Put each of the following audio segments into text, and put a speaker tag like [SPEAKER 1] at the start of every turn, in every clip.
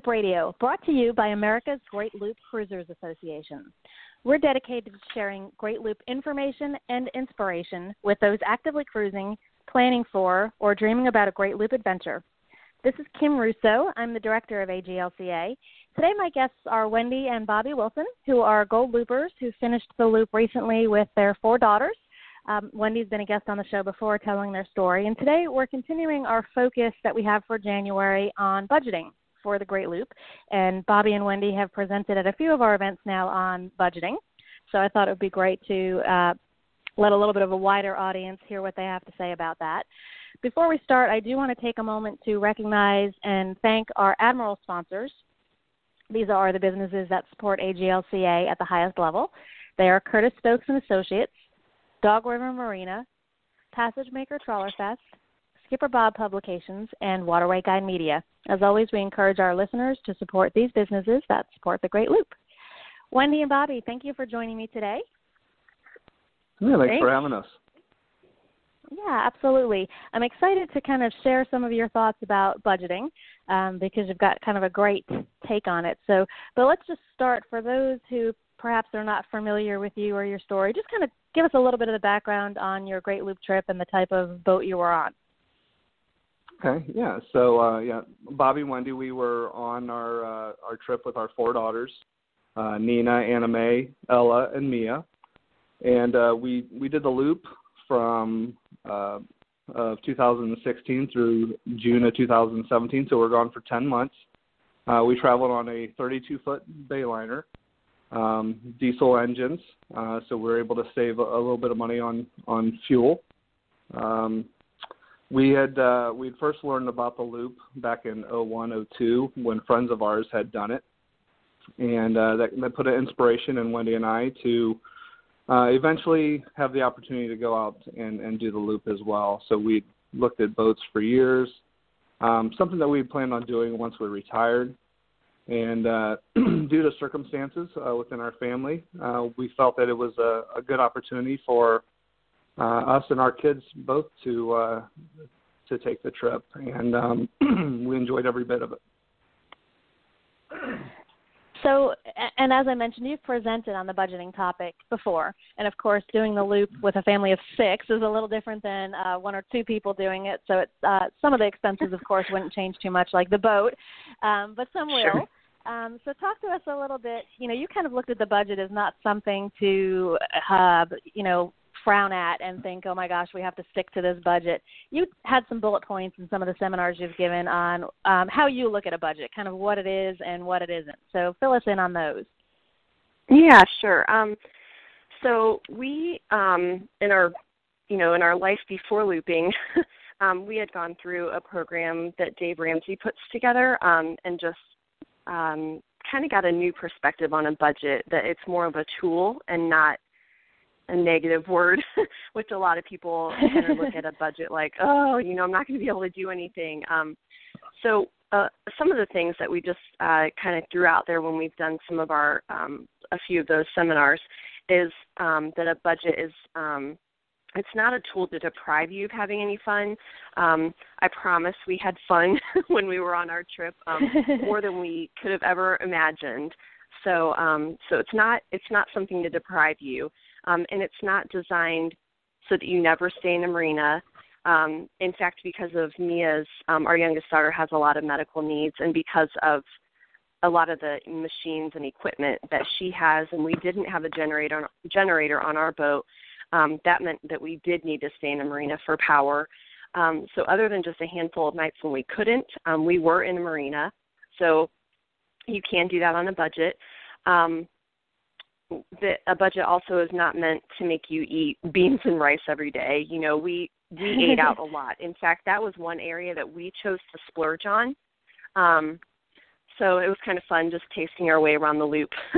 [SPEAKER 1] Loop Radio, brought to you by America's Great Loop Cruisers Association. We're dedicated to sharing Great Loop information and inspiration with those actively cruising, planning for, or dreaming about a Great Loop adventure. This is Kim Russo. I'm the director of AGLCA. Today, my guests are Wendy and Bobby Wilson, who are Gold Loopers who finished the loop recently with their four daughters. Um, Wendy's been a guest on the show before telling their story, and today we're continuing our focus that we have for January on budgeting for the Great Loop. And Bobby and Wendy have presented at a few of our events now on budgeting. So I thought it would be great to uh, let a little bit of a wider audience hear what they have to say about that. Before we start, I do want to take a moment to recognize and thank our Admiral sponsors. These are the businesses that support AGLCA at the highest level. They are Curtis Stokes and Associates, Dog River Marina, Passage Maker Trawler Fest, Skipper Bob Publications, and Waterway Guide Media. As always, we encourage our listeners to support these businesses that support the Great Loop. Wendy and Bobby, thank you for joining me today.
[SPEAKER 2] Yeah, thanks, thanks. for having us.
[SPEAKER 1] Yeah, absolutely. I'm excited to kind of share some of your thoughts about budgeting um, because you've got kind of a great take on it. So, but let's just start for those who perhaps are not familiar with you or your story. Just kind of give us a little bit of the background on your Great Loop trip and the type of boat you were on.
[SPEAKER 2] Okay, yeah. So uh, yeah, Bobby Wendy, we were on our uh, our trip with our four daughters, uh, Nina, Anna Mae, Ella, and Mia, and uh, we we did the loop from uh, of 2016 through June of 2017. So we're gone for 10 months. Uh, we traveled on a 32 foot Bayliner, um, diesel engines, uh, so we are able to save a, a, little bit of money on on fuel. Um, we had uh, we first learned about the loop back in 01, 02 when friends of ours had done it, and uh, that, that put an inspiration in Wendy and I to uh, eventually have the opportunity to go out and, and do the loop as well. So we looked at boats for years, um, something that we planned on doing once we retired. And uh, due to circumstances uh, within our family, uh, we felt that it was a, a good opportunity for uh, us and our kids both to uh, to take the trip, and um, we enjoyed every bit of it.
[SPEAKER 1] So, and as I mentioned, you've presented on the budgeting topic before, and of course, doing the loop with a family of six is a little different than uh, one or two people doing it. So, it's uh, some of the expenses, of course, wouldn't change too much, like the boat, um, but some will.
[SPEAKER 2] Sure.
[SPEAKER 1] Um, so, talk to us a little bit. You know, you kind of looked at the budget as not something to, uh, you know, frown at and think, oh my gosh, we have to stick to this budget. You had some bullet points in some of the seminars you've given on um, how you look at a budget, kind of what it is and what it isn't. So fill us in on those.
[SPEAKER 3] Yeah, sure. Um, so we, um, in our, you know, in our life before looping, um, we had gone through a program that Dave Ramsey puts together, um, and just um, kind of got a new perspective on a budget. That it's more of a tool and not a negative word, which a lot of people kind of look at a budget like, oh, you know, I'm not going to be able to do anything. Um, so uh, some of the things that we just uh, kind of threw out there when we've done some of our um, a few of those seminars is um, that a budget is um, it's not a tool to deprive you of having any fun. Um, I promise we had fun when we were on our trip, um, more than we could have ever imagined. So um, so it's not it's not something to deprive you um, and it's not designed so that you never stay in a marina. Um, in fact, because of Mia's, um, our youngest daughter has a lot of medical needs, and because of a lot of the machines and equipment that she has, and we didn't have a generator generator on our boat. Um, that meant that we did need to stay in a marina for power. Um, so, other than just a handful of nights when we couldn't, um, we were in the marina. So, you can do that on a budget. Um, that a budget also is not meant to make you eat beans and rice every day. You know, we we ate out a lot. In fact, that was one area that we chose to splurge on. Um, so it was kind of fun just tasting our way around the loop.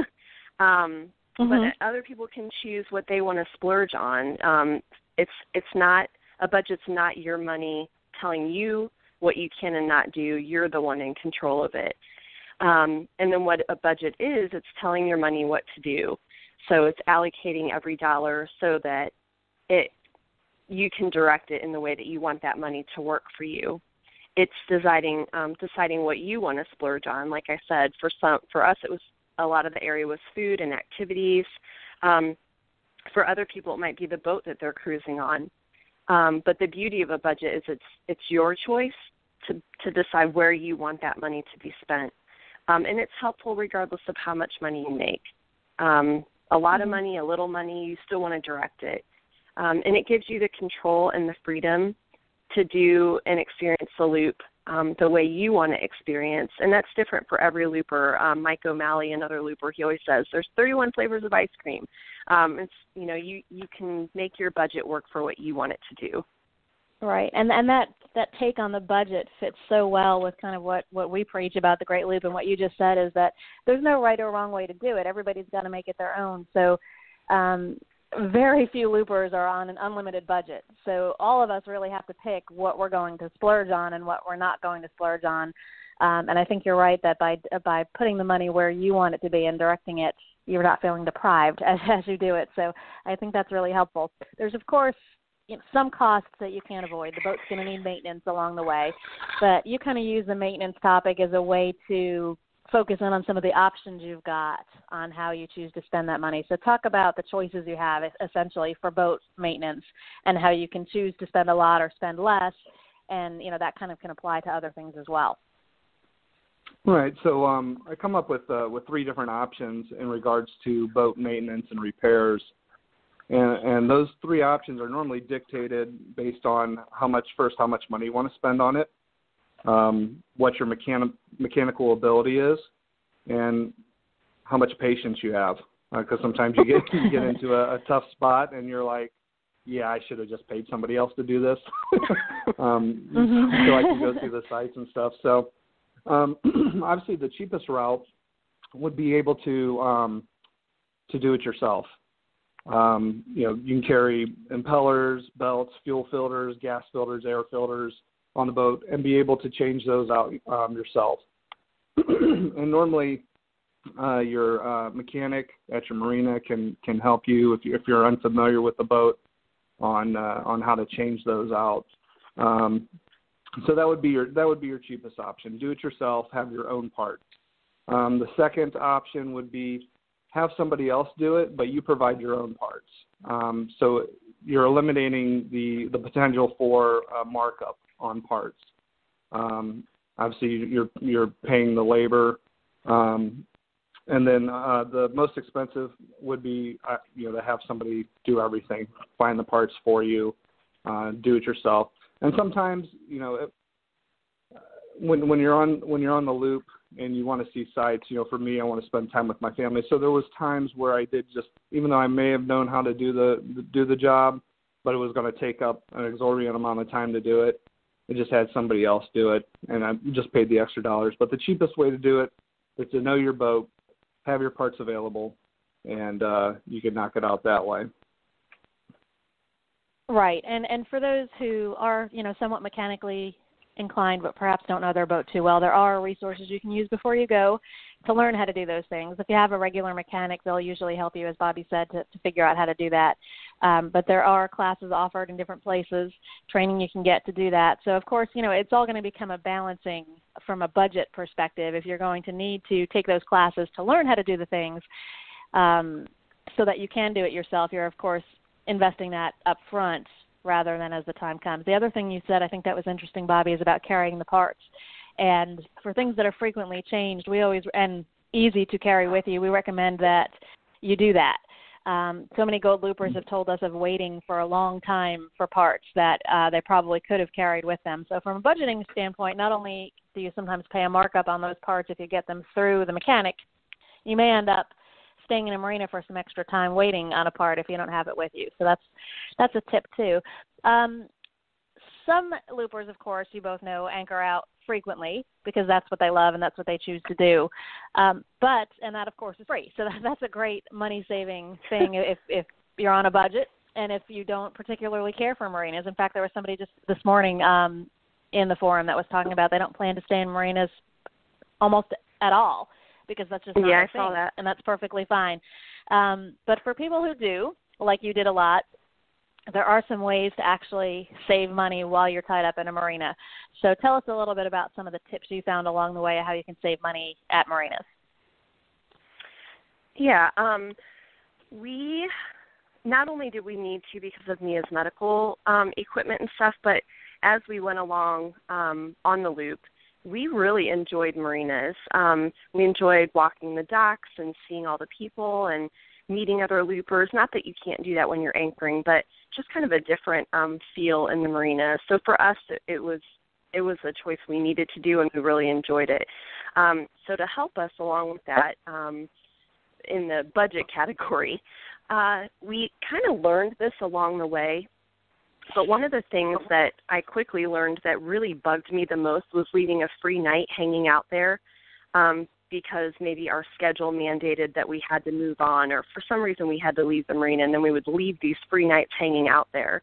[SPEAKER 3] um, mm-hmm. But other people can choose what they want to splurge on. Um, it's it's not a budget's not your money telling you what you can and not do. You're the one in control of it. Um, and then what a budget is, it's telling your money what to do. So it's allocating every dollar so that it you can direct it in the way that you want that money to work for you. it's deciding um, deciding what you want to splurge on. Like I said, for some for us, it was a lot of the area was food and activities. Um, for other people, it might be the boat that they're cruising on. Um, but the beauty of a budget is it's it's your choice to to decide where you want that money to be spent, um, and it's helpful regardless of how much money you make. Um, a lot mm-hmm. of money, a little money, you still want to direct it, um, and it gives you the control and the freedom to do and experience the loop um, the way you want to experience, and that's different for every looper. Um, Mike O'Malley, another looper, he always says there's 31 flavors of ice cream. Um, it's you know you you can make your budget work for what you want it to do.
[SPEAKER 1] Right, and and that that take on the budget fits so well with kind of what what we preach about the Great Loop, and what you just said is that there's no right or wrong way to do it. Everybody's got to make it their own. So um, very few loopers are on an unlimited budget. So all of us really have to pick what we're going to splurge on and what we're not going to splurge on. Um, and I think you're right that by by putting the money where you want it to be and directing it, you're not feeling deprived as as you do it. So I think that's really helpful. There's of course you know, some costs that you can't avoid. The boat's going to need maintenance along the way, but you kind of use the maintenance topic as a way to focus in on some of the options you've got on how you choose to spend that money. So talk about the choices you have essentially for boat maintenance and how you can choose to spend a lot or spend less and you know that kind of can apply to other things as well.
[SPEAKER 2] Right. So um, I come up with uh, with three different options in regards to boat maintenance and repairs, and, and those three options are normally dictated based on how much first how much money you want to spend on it, um, what your mechani- mechanical ability is, and how much patience you have. Because uh, sometimes you get you get into a, a tough spot and you're like, yeah, I should have just paid somebody else to do this, um, mm-hmm. so I can go through the sites and stuff. So um, obviously, the cheapest route would be able to um, to do it yourself. Um, you know, you can carry impellers, belts, fuel filters, gas filters, air filters, on the boat and be able to change those out um, yourself. and normally, uh, your uh, mechanic at your marina can can help you if you if you're unfamiliar with the boat on uh, on how to change those out. Um, so that would be your that would be your cheapest option. Do it yourself. Have your own parts. Um, the second option would be have somebody else do it, but you provide your own parts. Um, so you're eliminating the the potential for uh, markup on parts. Um, obviously, you're you're paying the labor, um, and then uh, the most expensive would be uh, you know to have somebody do everything, find the parts for you, uh, do it yourself. And sometimes you know it, when when you're on when you're on the loop and you want to see sights, you know, for me, I want to spend time with my family. So there was times where I did just, even though I may have known how to do the do the job, but it was going to take up an exorbitant amount of time to do it. I just had somebody else do it, and I just paid the extra dollars. But the cheapest way to do it is to know your boat, have your parts available, and uh, you can knock it out that way.
[SPEAKER 1] Right, and and for those who are you know somewhat mechanically inclined but perhaps don't know their boat too well, there are resources you can use before you go to learn how to do those things. If you have a regular mechanic, they'll usually help you, as Bobby said, to, to figure out how to do that. Um, but there are classes offered in different places, training you can get to do that. So, of course, you know, it's all going to become a balancing from a budget perspective. If you're going to need to take those classes to learn how to do the things um, so that you can do it yourself, you're, of course, investing that up front rather than as the time comes. The other thing you said, I think that was interesting, Bobby, is about carrying the parts. And for things that are frequently changed, we always and easy to carry with you, we recommend that you do that. Um, so many gold loopers have told us of waiting for a long time for parts that uh, they probably could have carried with them. So from a budgeting standpoint, not only do you sometimes pay a markup on those parts if you get them through the mechanic, you may end up staying in a marina for some extra time waiting on a part if you don't have it with you. So that's that's a tip too. Um, some loopers, of course, you both know, anchor out frequently because that's what they love and that's what they choose to do. Um, but and that, of course, is free. So that, that's a great money saving thing if if you're on a budget and if you don't particularly care for marinas. In fact, there was somebody just this morning um, in the forum that was talking about they don't plan to stay in marinas almost at all because that's just not
[SPEAKER 3] yeah, I
[SPEAKER 1] thing,
[SPEAKER 3] saw that.
[SPEAKER 1] and that's perfectly fine. Um, but for people who do, like you did a lot, there are some ways to actually save money while you're tied up in a marina. So tell us a little bit about some of the tips you found along the way of how you can save money at marinas.
[SPEAKER 3] Yeah, um, we not only did we need to because of Mia's medical um, equipment and stuff, but as we went along um, on the loop, we really enjoyed marinas. Um, we enjoyed walking the docks and seeing all the people and meeting other loopers. Not that you can't do that when you're anchoring, but just kind of a different um, feel in the marina. So for us, it, it was it was a choice we needed to do, and we really enjoyed it. Um, so to help us along with that, um, in the budget category, uh, we kind of learned this along the way. But one of the things that I quickly learned that really bugged me the most was leaving a free night hanging out there um, because maybe our schedule mandated that we had to move on, or for some reason we had to leave the marina, and then we would leave these free nights hanging out there.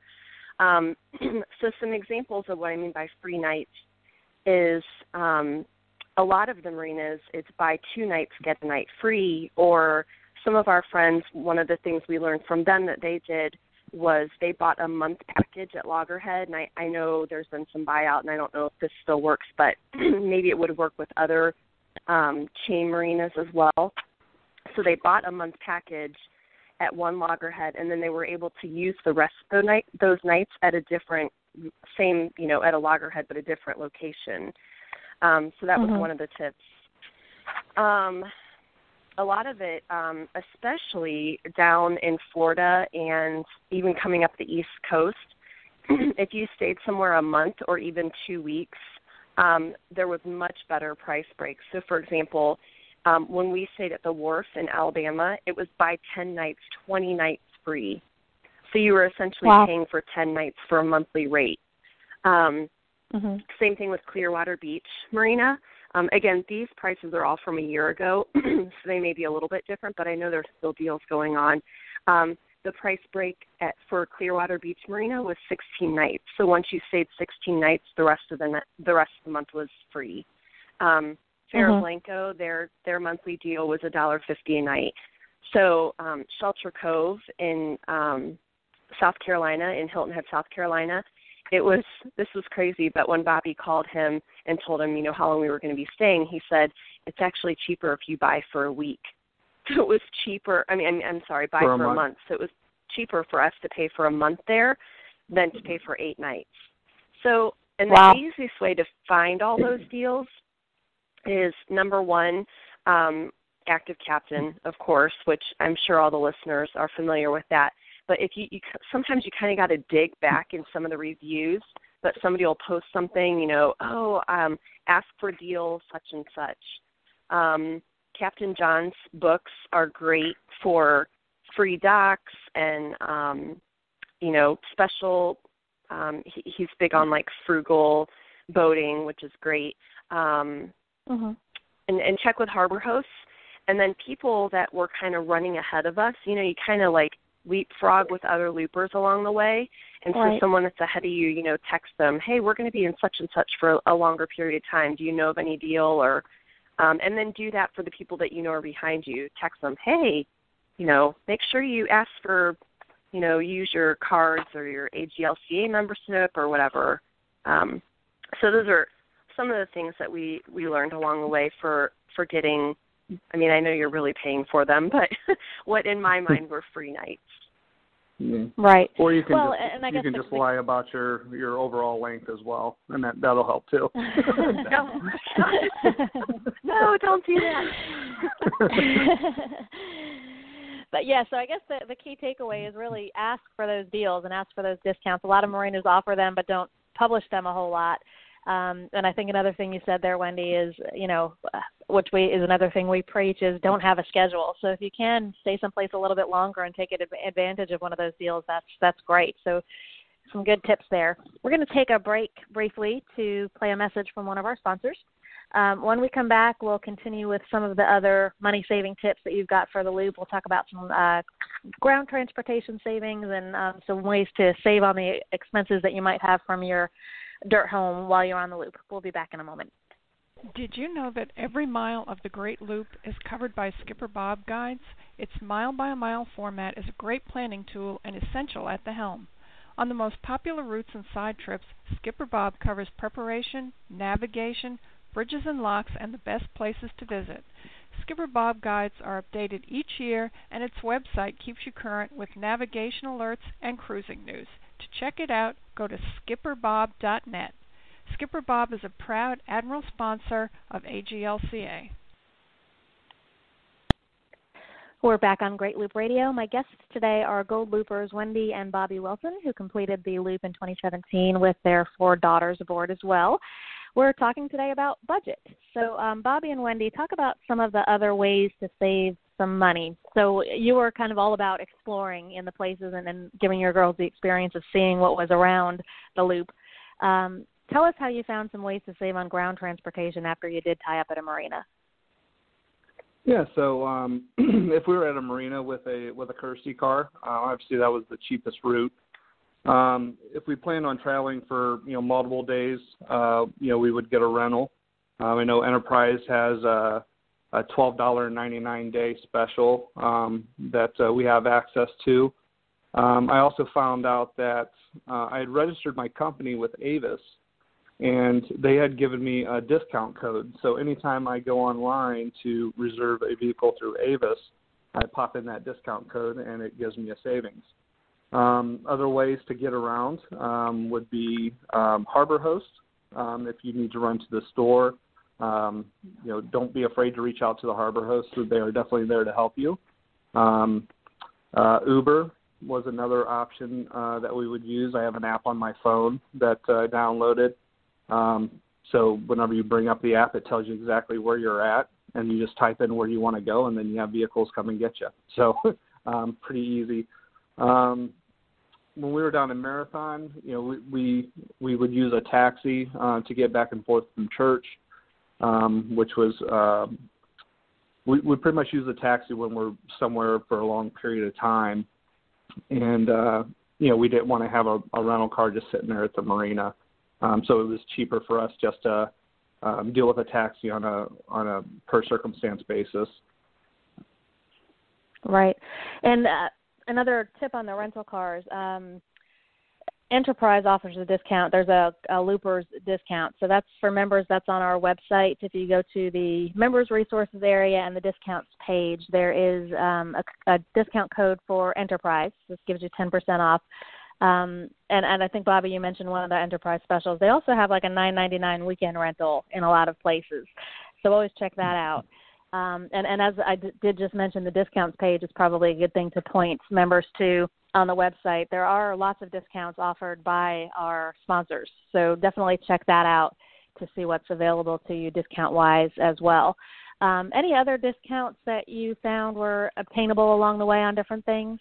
[SPEAKER 3] Um, so, some examples of what I mean by free nights is um, a lot of the marinas, it's buy two nights, get a night free, or some of our friends, one of the things we learned from them that they did was they bought a month package at Loggerhead, and I, I know there's been some buyout, and I don't know if this still works, but maybe it would work with other um, chain marinas as well. So they bought a month package at one loggerhead, and then they were able to use the rest of the night those nights at a different, same you know, at a loggerhead but a different location. Um, so that mm-hmm. was one of the tips. Um, a lot of it, um, especially down in Florida and even coming up the East Coast, if you stayed somewhere a month or even two weeks, um, there was much better price breaks. So, for example, um, when we stayed at the wharf in Alabama, it was buy 10 nights, 20 nights free. So you were essentially wow. paying for 10 nights for a monthly rate. Um, mm-hmm. Same thing with Clearwater Beach Marina. Um, again, these prices are all from a year ago, so they may be a little bit different, but I know there's still deals going on. Um, the price break at for Clearwater Beach Marina was 16 nights. So once you stayed 16 nights, the rest of the the rest of the month was free. Um, Cerro mm-hmm. Blanco, their their monthly deal was a dollar fifty a night. So um, Shelter Cove in um, South Carolina, in Hilton Head, South Carolina, it was this was crazy. But when Bobby called him and told him, you know, how long we were going to be staying, he said it's actually cheaper if you buy for a week. So it was cheaper. I mean, I'm, I'm sorry, buy for, a, for month. a month. So it was cheaper for us to pay for a month there than to pay for eight nights. So, and wow. the easiest way to find all those deals is number one, um, ActiveCaptain, of course, which I'm sure all the listeners are familiar with that. But if you, you sometimes you kind of got to dig back in some of the reviews, but somebody will post something, you know, oh, um, ask for deals such and such. Um, Captain John's books are great for free docks and um, you know special. Um, he, he's big on like frugal boating, which is great. Um, mm-hmm. and, and check with harbor hosts, and then people that were kind of running ahead of us. You know, you kind of like leapfrog with other loopers along the way. And right. so someone that's ahead of you, you know, text them, hey, we're going to be in such and such for a longer period of time. Do you know of any deal or um, and then do that for the people that you know are behind you. Text them, hey, you know, make sure you ask for, you know, use your cards or your AGLCA membership or whatever. Um, so those are some of the things that we we learned along the way for for getting. I mean, I know you're really paying for them, but what in my mind were free nights.
[SPEAKER 2] Mm-hmm.
[SPEAKER 1] Right.
[SPEAKER 2] Or you can
[SPEAKER 1] well,
[SPEAKER 2] just
[SPEAKER 1] and I
[SPEAKER 2] you can
[SPEAKER 1] the,
[SPEAKER 2] just lie about your your overall length as well, and that that'll help too.
[SPEAKER 3] no, no, don't do that.
[SPEAKER 1] but yeah, so I guess the the key takeaway is really ask for those deals and ask for those discounts. A lot of marinas offer them, but don't publish them a whole lot. Um, and I think another thing you said there, Wendy, is you know, which we is another thing we preach is don't have a schedule. So if you can stay someplace a little bit longer and take advantage of one of those deals, that's that's great. So some good tips there. We're going to take a break briefly to play a message from one of our sponsors. Um, when we come back, we'll continue with some of the other money saving tips that you've got for the loop. We'll talk about some uh, ground transportation savings and um, some ways to save on the expenses that you might have from your dirt home while you're on the loop. We'll be back in a moment.
[SPEAKER 4] Did you know that every mile of the Great Loop is covered by Skipper Bob guides? Its mile by mile format is a great planning tool and essential at the helm. On the most popular routes and side trips, Skipper Bob covers preparation, navigation, bridges and locks, and the best places to visit. Skipper Bob guides are updated each year, and its website keeps you current with navigation alerts and cruising news. To check it out, go to skipperbob.net. Skipper Bob is a proud Admiral sponsor of AGLCA.
[SPEAKER 1] We're back on Great Loop Radio. My guests today are Gold Loopers Wendy and Bobby Wilson, who completed the loop in 2017 with their four daughters aboard as well. We're talking today about budget. So, um, Bobby and Wendy, talk about some of the other ways to save some money. So, you were kind of all about exploring in the places and then giving your girls the experience of seeing what was around the loop. Um, tell us how you found some ways to save on ground transportation after you did tie up at a marina.
[SPEAKER 2] Yeah, so um, if we were at a marina with a with a courtesy car, uh, obviously that was the cheapest route. Um, if we planned on traveling for you know multiple days, uh, you know we would get a rental. Um, I know Enterprise has a, a twelve dollar ninety nine day special um, that uh, we have access to. Um, I also found out that uh, I had registered my company with Avis, and they had given me a discount code. So anytime I go online to reserve a vehicle through Avis, I pop in that discount code and it gives me a savings. Um, other ways to get around um, would be um, Harbor Host. Um, if you need to run to the store, um, you know, don't be afraid to reach out to the Harbor Host. They are definitely there to help you. Um, uh, Uber was another option uh, that we would use. I have an app on my phone that uh, I downloaded um, so whenever you bring up the app, it tells you exactly where you're at, and you just type in where you want to go, and then you have vehicles come and get you. So um, pretty easy. Um, when we were down in Marathon, you know, we we, we would use a taxi uh, to get back and forth from church, um, which was uh, we we pretty much use a taxi when we're somewhere for a long period of time, and uh, you know we didn't want to have a, a rental car just sitting there at the marina. Um, so it was cheaper for us just to um, deal with a taxi on a on a per circumstance basis.
[SPEAKER 1] Right, and uh, another tip on the rental cars. Um, Enterprise offers a discount. There's a, a Loopers discount. So that's for members. That's on our website. If you go to the members resources area and the discounts page, there is um, a, a discount code for Enterprise. This gives you 10% off um, and, and I think Bobby, you mentioned one of the enterprise specials. They also have like a nine ninety nine weekend rental in a lot of places, so always check that out. Um, and, and as I d- did just mention, the discounts page is probably a good thing to point members to on the website. There are lots of discounts offered by our sponsors, so definitely check that out to see what's available to you discount wise as well. Um, any other discounts that you found were obtainable along the way on different things?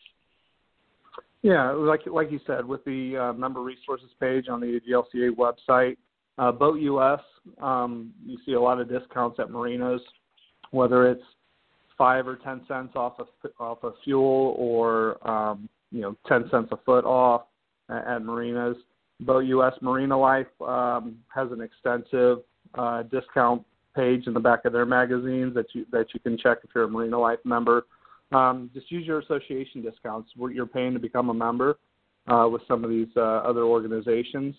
[SPEAKER 2] Yeah, like like you said, with the uh, member resources page on the GLCA website, uh, Boat US, um, you see a lot of discounts at marinas, whether it's five or ten cents off of off of fuel, or um, you know ten cents a foot off at, at marinas. Boat US Marina Life um, has an extensive uh, discount page in the back of their magazines that you that you can check if you're a Marina Life member um, just use your association discounts. What you're paying to become a member uh, with some of these uh, other organizations,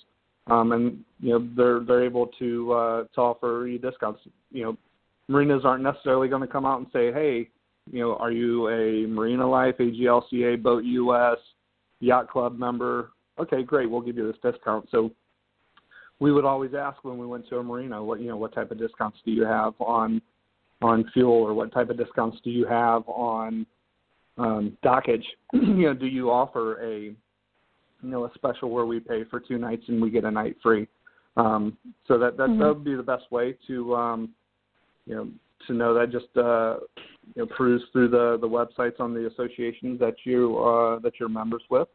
[SPEAKER 2] um, and you know they're they're able to uh, to offer you discounts. You know, marinas aren't necessarily going to come out and say, hey, you know, are you a Marina Life, AGLCA, Boat US, Yacht Club member? Okay, great, we'll give you this discount. So we would always ask when we went to a marina, what you know, what type of discounts do you have on on fuel, or what type of discounts do you have on um, dockage? you know, do you offer a you know a special where we pay for two nights and we get a night free? Um, so that that mm-hmm. that would be the best way to um, you know to know that just uh, you know peruse through the the websites on the associations that you uh, that you're members with,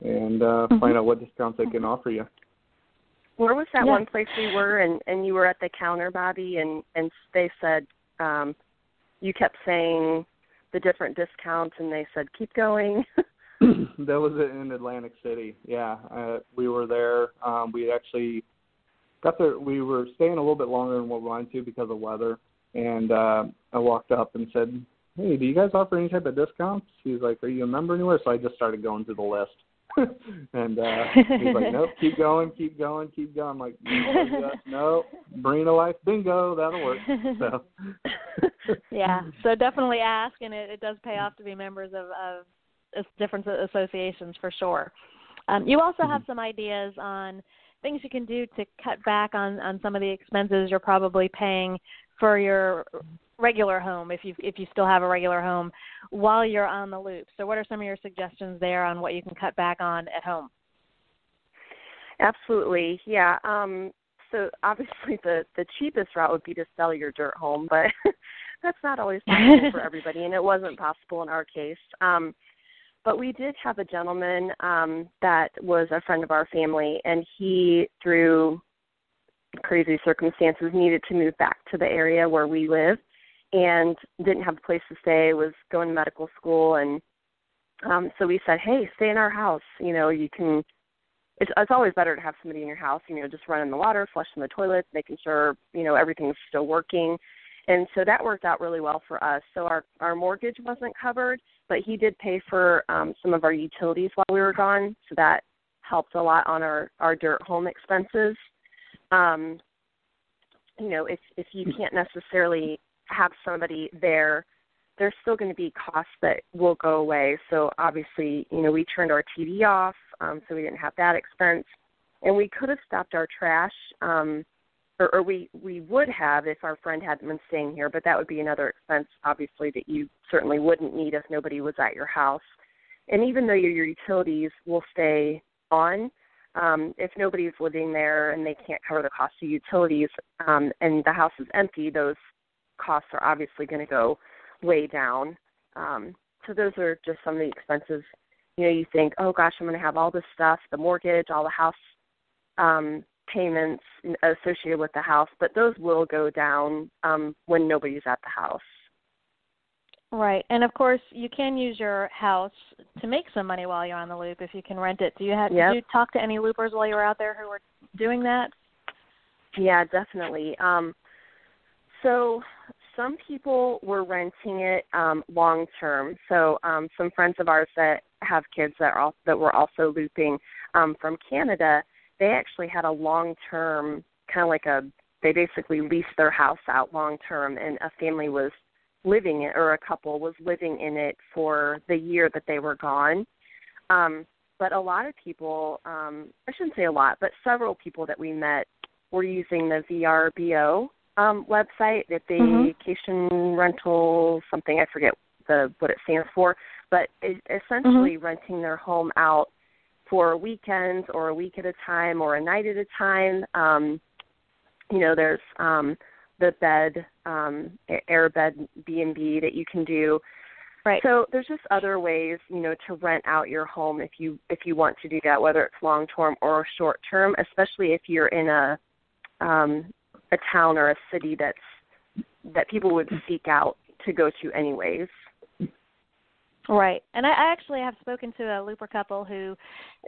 [SPEAKER 2] and uh, mm-hmm. find out what discounts they can offer you.
[SPEAKER 3] Where was that yeah. one place we were, and and you were at the counter, Bobby, and and they said um, you kept saying the different discounts, and they said keep going.
[SPEAKER 2] that was in Atlantic City. Yeah, uh, we were there. Um, we actually got there. We were staying a little bit longer than what we wanted to because of weather. And uh, I walked up and said, "Hey, do you guys offer any type of discounts?" He's like, "Are you a member anywhere?" So I just started going through the list. and uh he's like, Nope, keep going, keep going, keep going. I'm like, no, Marina Life bingo, that'll work. So
[SPEAKER 1] Yeah. So definitely ask and it, it does pay off to be members of, of different associations for sure. Um, you also have some ideas on things you can do to cut back on, on some of the expenses you're probably paying for your regular home if you if you still have a regular home while you're on the loop. So what are some of your suggestions there on what you can cut back on at home?
[SPEAKER 3] Absolutely. Yeah. Um so obviously the the cheapest route would be to sell your dirt home, but that's not always possible for everybody and it wasn't possible in our case. Um but we did have a gentleman um that was a friend of our family and he through crazy circumstances needed to move back to the area where we live and didn't have a place to stay, was going to medical school and um so we said, Hey, stay in our house. You know, you can it's it's always better to have somebody in your house, you know, just running the water, flushing the toilets, making sure, you know, everything's still working. And so that worked out really well for us. So our our mortgage wasn't covered, but he did pay for um some of our utilities while we were gone, so that helped a lot on our our dirt home expenses. Um you know, if if you can't necessarily have somebody there, there's still going to be costs that will go away. So obviously, you know, we turned our TV off, um, so we didn't have that expense, and we could have stopped our trash, um, or, or we we would have if our friend hadn't been staying here. But that would be another expense, obviously, that you certainly wouldn't need if nobody was at your house. And even though your, your utilities will stay on, um, if nobody's living there and they can't cover the cost of utilities um, and the house is empty, those costs are obviously going to go way down. Um, so those are just some of the expenses. You know, you think, oh gosh, I'm going to have all this stuff, the mortgage, all the house um, payments associated with the house, but those will go down um, when nobody's at the house.
[SPEAKER 1] Right, and of course, you can use your house to make some money while you're on the loop if you can rent it. Do you have?
[SPEAKER 3] Yep.
[SPEAKER 1] Did you talk to any loopers while you were out there who were doing that?
[SPEAKER 3] Yeah, definitely. Um, so some people were renting it um, long term. So um, some friends of ours that have kids that are all, that were also looping um, from Canada, they actually had a long term kind of like a they basically leased their house out long term, and a family was living it or a couple was living in it for the year that they were gone. Um, but a lot of people, um, I shouldn't say a lot, but several people that we met were using the VRBO um, website, the
[SPEAKER 1] Mm-hmm.
[SPEAKER 3] vacation rental something I forget the what it stands for, but it, essentially
[SPEAKER 1] Mm-hmm.
[SPEAKER 3] renting their home out for weekends or a week at a time or a night at a time. Um, you know, there's um, the bed, um, Airbed B and B that you can do.
[SPEAKER 1] Right.
[SPEAKER 3] So there's just other ways, you know, to rent out your home if you if you want to do that, whether it's long term or short term, especially if you're in a um, a town or a city that's that people would seek out to go to anyways.
[SPEAKER 1] Right. And I, I actually have spoken to a looper couple who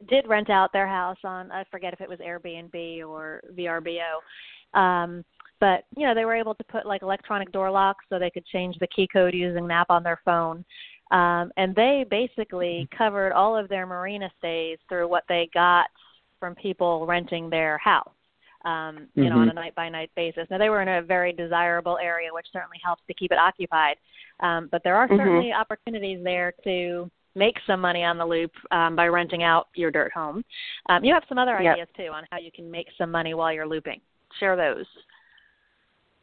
[SPEAKER 1] did rent out their house on I forget if it was Airbnb or VRBO. Um but you know, they were able to put like electronic door locks so they could change the key code using an app on their phone. Um and they basically covered all of their marina stays through what they got from people renting their house. Um, you know, on a night by night basis. Now they were in a very desirable area which certainly helps to keep it occupied. Um, but there are
[SPEAKER 3] Mhm.
[SPEAKER 1] certainly opportunities there to make some money on the loop um, by renting out your dirt home. Um, you have some other
[SPEAKER 3] Yep.
[SPEAKER 1] ideas too on how you can make some money while you're looping. Share those.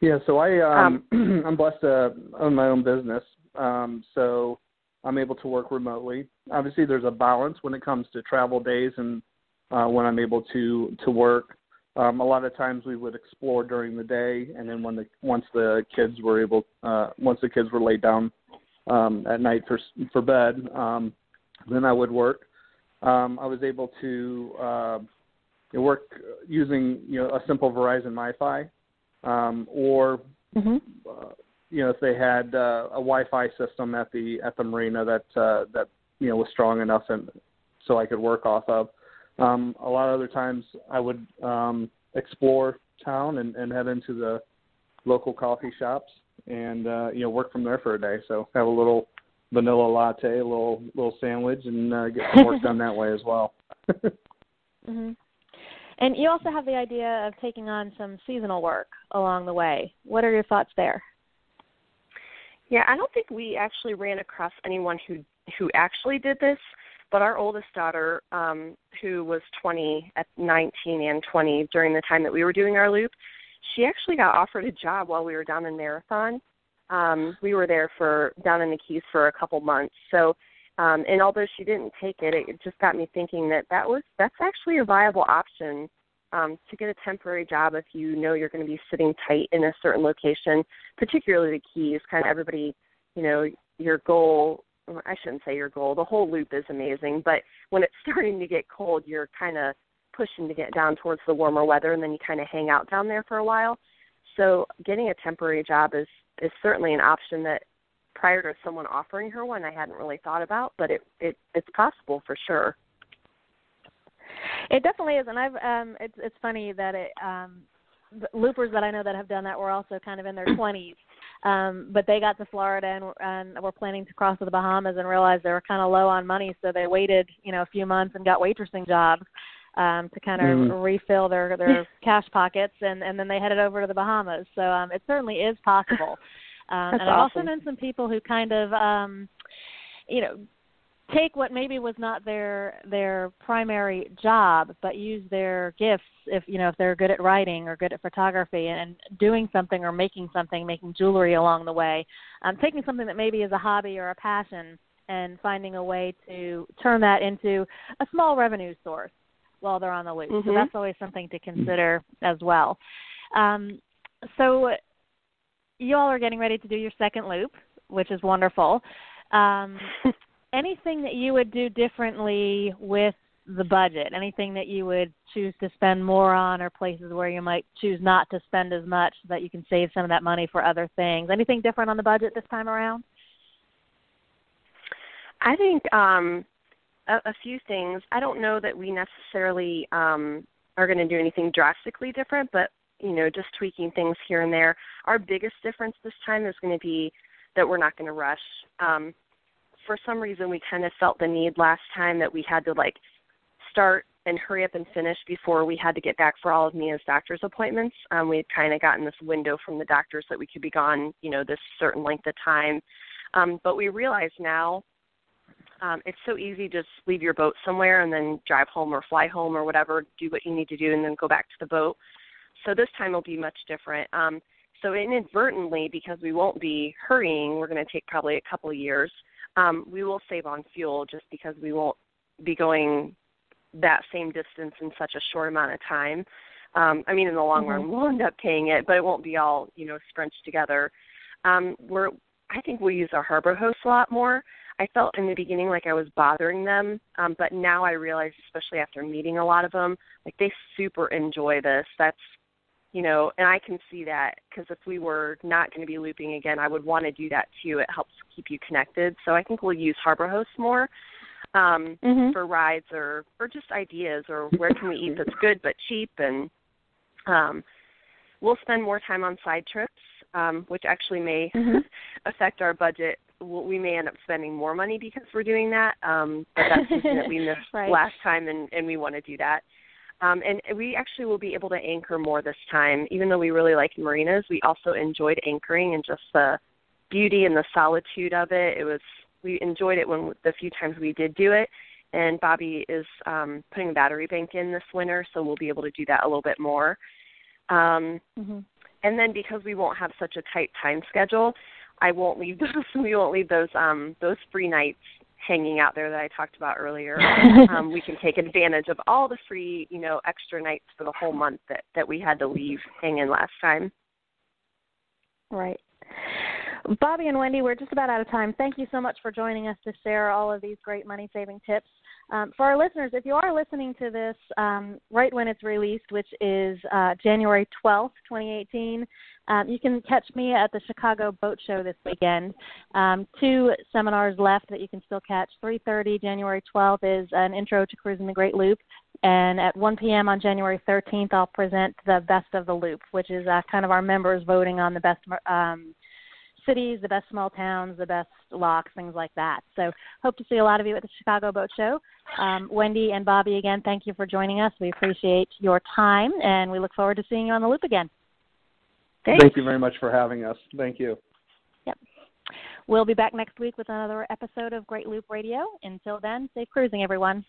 [SPEAKER 2] Yeah, so I um, I'm blessed to own my own business. Um, so I'm able to work remotely. Obviously, there's a balance when it comes to travel days and uh, when I'm able to to work. Um, a lot of times we would explore during the day, and then when the once the kids were able, uh, once the kids were laid down um, at night for for bed, um, then I would work. Um, I was able to uh, work using you know a simple Verizon MiFi um, or
[SPEAKER 1] Mm-hmm.
[SPEAKER 2] uh, you know if they had uh, a Wi-Fi system at the at the marina that uh, that you know was strong enough and so I could work off of. Um, a lot of other times I would um, explore town and, and head into the local coffee shops and uh, you know work from there for a day. So have a little vanilla latte, a little little sandwich, and uh, get some work done that way as well.
[SPEAKER 1] mhm. And you also have the idea of taking on some seasonal work along the way. What are your thoughts there?
[SPEAKER 3] Yeah, I don't think we actually ran across anyone who who actually did this, but our oldest daughter, um, who was 20 at 19 and 20 during the time that we were doing our loop, she actually got offered a job while we were down in Marathon. Um, we were there for down in the Keys for a couple months. So, um, and although she didn't take it, it just got me thinking that that was that's actually a viable option um, to get a temporary job if you know you're going to be sitting tight in a certain location, particularly the Keys. Kind of everybody, you know, your goal. I shouldn't say your goal. The whole loop is amazing, but when it's starting to get cold, you're kind of pushing to get down towards the warmer weather, and then you kind of hang out down there for a while. So getting a temporary job is is certainly an option that prior to someone offering her one I hadn't really thought about, but it it it's possible for sure.
[SPEAKER 1] It definitely is, and I've um it's it's funny that it um the loopers that I know that have done that were also kind of in their 20s. Um, but they got to Florida and, and were planning to cross to the Bahamas and realized they were kind of low on money, so they waited, you know, a few months and got waitressing jobs um, to kind of mm. refill their their cash pockets, and and then they headed over to the Bahamas. So um, it certainly is possible. Um, and I've
[SPEAKER 3] awesome.
[SPEAKER 1] also known some people who kind of, um, you know, take what maybe was not their their primary job, but use their gifts if you know if they're good at writing or good at photography and doing something or making something, making jewelry along the way, um, taking something that maybe is a hobby or a passion and finding a way to turn that into a small revenue source while they're on the loop.
[SPEAKER 3] Mm-hmm.
[SPEAKER 1] So that's always something to consider as well. Um, so you all are getting ready to do your second loop, which is wonderful. Um, anything that you would do differently with the budget? Anything that you would choose to spend more on, or places where you might choose not to spend as much so that you can save some of that money for other things? Anything different on the budget this time around?
[SPEAKER 3] I think um, a, a few things. I don't know that we necessarily um, are going to do anything drastically different, but you know, just tweaking things here and there. Our biggest difference this time is going to be that we're not going to rush. Um, for some reason, we kind of felt the need last time that we had to like start and hurry up and finish before we had to get back for all of Mia's doctor's appointments. Um, we had kind of gotten this window from the doctors that we could be gone, you know, this certain length of time. Um, but we realize now um, it's so easy to just leave your boat somewhere and then drive home or fly home or whatever, do what you need to do, and then go back to the boat. So this time will be much different. Um, so inadvertently, because we won't be hurrying, we're going to take probably a couple of years. Um, we will save on fuel just because we won't be going that same distance in such a short amount of time. Um, I mean, in the long
[SPEAKER 1] mm-hmm.
[SPEAKER 3] run, we'll end up paying it, but it won't be all you know scrunched together. Um, we're I think we'll use our harbor host a lot more. I felt in the beginning like I was bothering them, um, but now I realize, especially after meeting a lot of them, like they super enjoy this. That's, you know, and I can see that because if we were not going to be looping again, I would want to do that too. It helps keep you connected. So I think we'll use Harbor Host more um,
[SPEAKER 1] mm-hmm.
[SPEAKER 3] for rides or or just ideas or where can we eat that's good but cheap and um, we'll spend more time on side trips um, which actually may
[SPEAKER 1] mm-hmm.
[SPEAKER 3] affect our budget we may end up spending more money because we're doing that. Um, but that's something that we missed
[SPEAKER 1] right.
[SPEAKER 3] last time, and, and we want to do that. Um, and we actually will be able to anchor more this time. Even though we really like marinas, we also enjoyed anchoring and just the beauty and the solitude of it. It was we enjoyed it when the few times we did do it. And Bobby is um, putting a battery bank in this winter, so we'll be able to do that a little bit more. Um,
[SPEAKER 1] mm-hmm.
[SPEAKER 3] And then because we won't have such a tight time schedule, I won't leave those. We won't leave those um, those free nights hanging out there that I talked about earlier. um, we can take advantage of all the free, you know, extra nights for the whole month that that we had to leave hanging last time.
[SPEAKER 1] Right. Bobby and Wendy, we're just about out of time. Thank you so much for joining us to share all of these great money saving tips. Um, for our listeners, if you are listening to this um, right when it's released, which is uh, January 12th, 2018, um, you can catch me at the Chicago Boat Show this weekend. Um, two seminars left that you can still catch. 3:30 January 12th is an intro to cruising the Great Loop, and at 1 p.m. on January 13th, I'll present the best of the loop, which is uh, kind of our members voting on the best um, cities, the best small towns, the best locks, things like that. So hope to see a lot of you at the Chicago Boat Show. Um, Wendy and Bobby, again, thank you for joining us. We appreciate your time, and we look forward to seeing you on the loop again.
[SPEAKER 2] Thanks. Thank you very much for having us. Thank you.
[SPEAKER 1] Yep. We'll be back next week with another episode of Great Loop Radio. Until then, safe cruising, everyone.